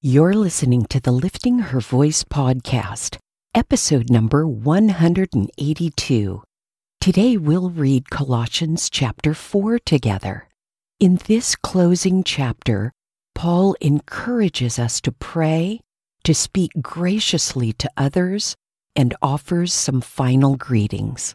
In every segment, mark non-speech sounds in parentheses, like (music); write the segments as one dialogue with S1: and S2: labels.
S1: You're listening to the Lifting Her Voice podcast, episode number 182. Today we'll read Colossians chapter 4 together. In this closing chapter, Paul encourages us to pray, to speak graciously to others, and offers some final greetings.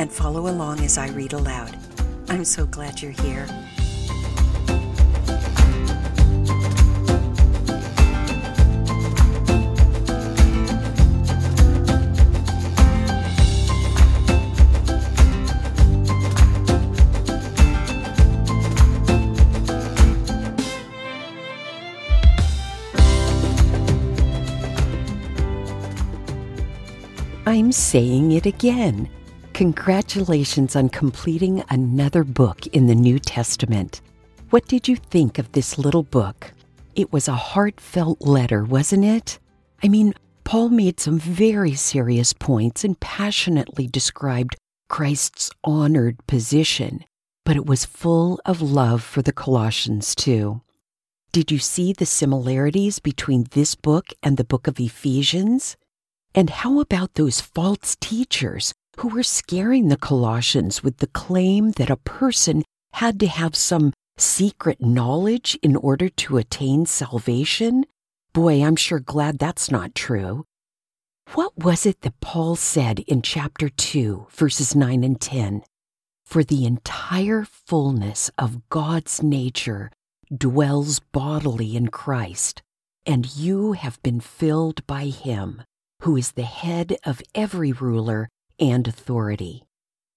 S1: and follow along as I read aloud. I'm so glad you're here. I'm saying it again. Congratulations on completing another book in the New Testament. What did you think of this little book? It was a heartfelt letter, wasn't it? I mean, Paul made some very serious points and passionately described Christ's honored position, but it was full of love for the Colossians, too. Did you see the similarities between this book and the book of Ephesians? And how about those false teachers who were scaring the Colossians with the claim that a person had to have some secret knowledge in order to attain salvation? Boy, I'm sure glad that's not true. What was it that Paul said in chapter 2, verses 9 and 10? For the entire fullness of God's nature dwells bodily in Christ, and you have been filled by him, who is the head of every ruler and authority.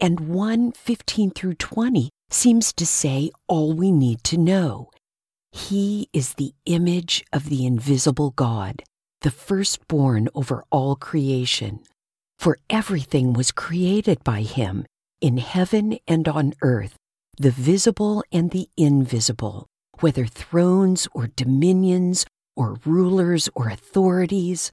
S1: And 1 15 through 20 seems to say all we need to know. He is the image of the invisible God, the firstborn over all creation. For everything was created by him, in heaven and on earth, the visible and the invisible, whether thrones or dominions or rulers or authorities.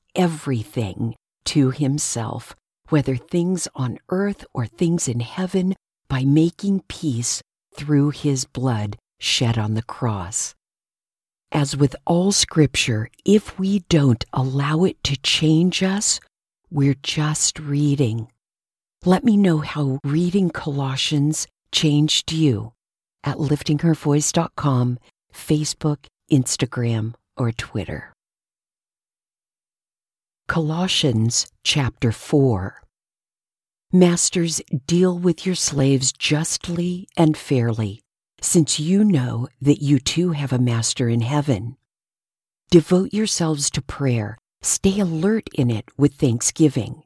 S1: everything to himself, whether things on earth or things in heaven, by making peace through his blood shed on the cross. As with all scripture, if we don't allow it to change us, we're just reading. Let me know how reading Colossians changed you at liftinghervoice.com, Facebook, Instagram, or Twitter. Colossians chapter 4 Masters, deal with your slaves justly and fairly, since you know that you too have a master in heaven. Devote yourselves to prayer, stay alert in it with thanksgiving.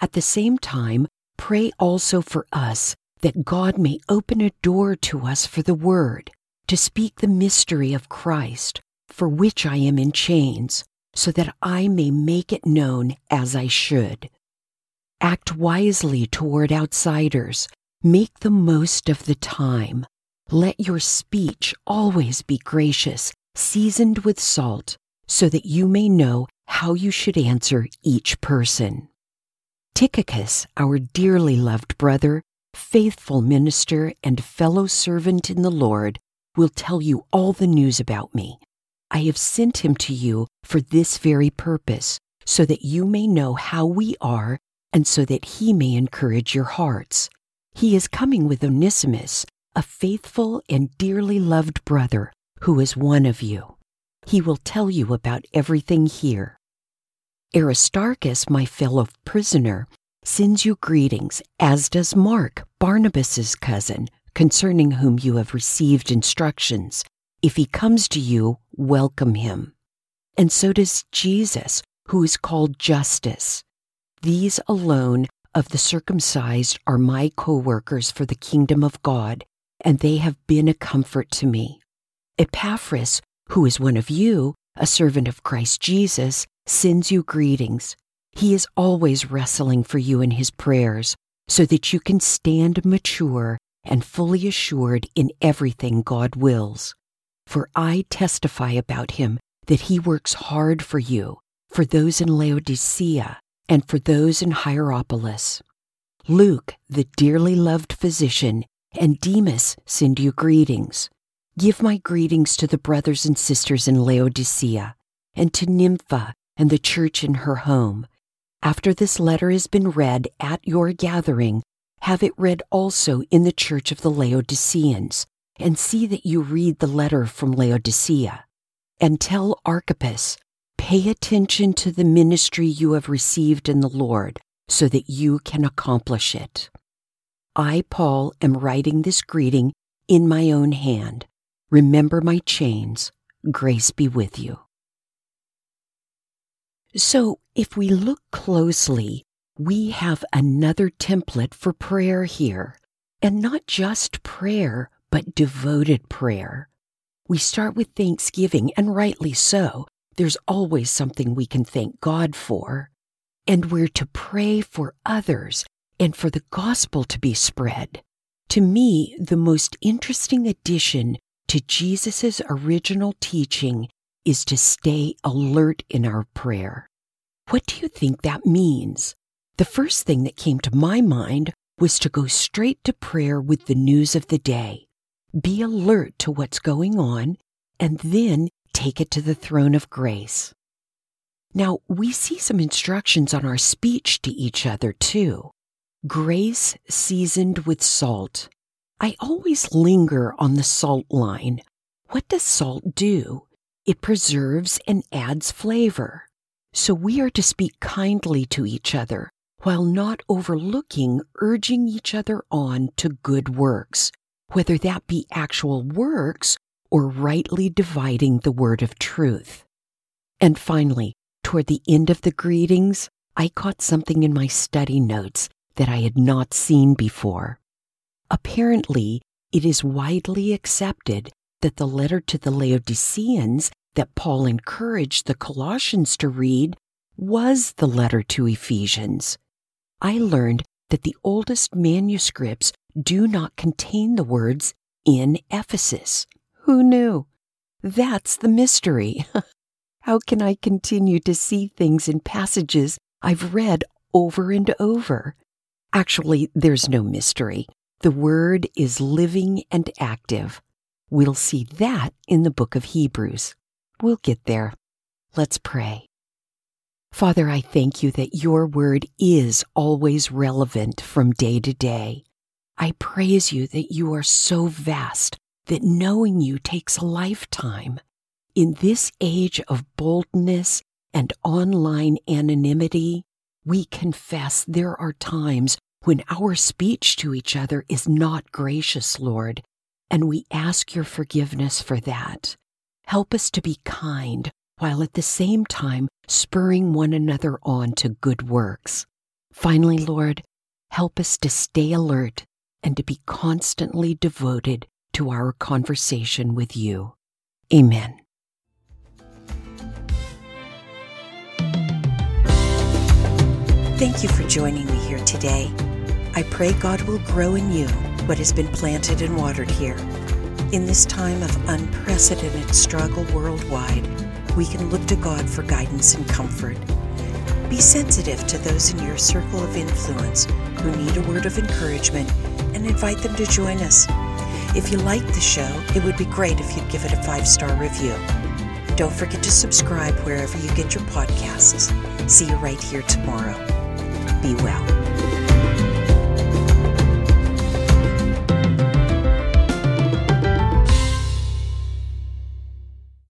S1: At the same time, pray also for us that God may open a door to us for the word, to speak the mystery of Christ, for which I am in chains so that I may make it known as I should. Act wisely toward outsiders. Make the most of the time. Let your speech always be gracious, seasoned with salt, so that you may know how you should answer each person. Tychicus, our dearly loved brother, faithful minister, and fellow servant in the Lord, will tell you all the news about me I have sent him to you for this very purpose, so that you may know how we are and so that he may encourage your hearts. He is coming with Onesimus, a faithful and dearly loved brother who is one of you. He will tell you about everything here. Aristarchus, my fellow prisoner, sends you greetings, as does Mark, Barnabas's cousin, concerning whom you have received instructions. If he comes to you, welcome him. And so does Jesus, who is called Justus. These alone of the circumcised are my co workers for the kingdom of God, and they have been a comfort to me. Epaphras, who is one of you, a servant of Christ Jesus, sends you greetings. He is always wrestling for you in his prayers, so that you can stand mature and fully assured in everything God wills. For I testify about him that he works hard for you, for those in Laodicea, and for those in Hierapolis. Luke, the dearly loved physician, and Demas send you greetings. Give my greetings to the brothers and sisters in Laodicea, and to Nympha and the church in her home. After this letter has been read at your gathering, have it read also in the church of the Laodiceans, and see that you read the letter from Laodicea. And tell Archippus, pay attention to the ministry you have received in the Lord, so that you can accomplish it. I, Paul, am writing this greeting in my own hand. Remember my chains. Grace be with you. So, if we look closely, we have another template for prayer here. And not just prayer, but devoted prayer. We start with thanksgiving, and rightly so. There's always something we can thank God for. And we're to pray for others and for the gospel to be spread. To me, the most interesting addition to Jesus' original teaching is to stay alert in our prayer. What do you think that means? The first thing that came to my mind was to go straight to prayer with the news of the day. Be alert to what's going on and then take it to the throne of grace. Now, we see some instructions on our speech to each other, too. Grace seasoned with salt. I always linger on the salt line. What does salt do? It preserves and adds flavor. So we are to speak kindly to each other while not overlooking urging each other on to good works, whether that be actual works or rightly dividing the word of truth. And finally, toward the end of the greetings, I caught something in my study notes that I had not seen before. Apparently, it is widely accepted that the letter to the Laodiceans that Paul encouraged the Colossians to read was the letter to Ephesians. I learned that the oldest manuscripts do not contain the words in Ephesus. Who knew? That's the mystery. (laughs) How can I continue to see things in passages I've read over and over? Actually, there's no mystery. The Word is living and active. We'll see that in the book of Hebrews. We'll get there. Let's pray. Father, I thank you that your word is always relevant from day to day. I praise you that you are so vast that knowing you takes a lifetime. In this age of boldness and online anonymity, we confess there are times when our speech to each other is not gracious, Lord, and we ask your forgiveness for that. Help us to be kind while at the same time spurring one another on to good works. Finally, Lord, help us to stay alert and to be constantly devoted to our conversation with you. Amen.
S2: Thank you for joining me here today. I pray God will grow in you what has been planted and watered here in this time of unprecedented struggle worldwide, we can look to God for guidance and comfort. Be sensitive to those in your circle of influence who need a word of encouragement and invite them to join us. If you like the show, it would be great if you'd give it a five star review. Don't forget to subscribe wherever you get your podcasts. See you right here tomorrow. Be well.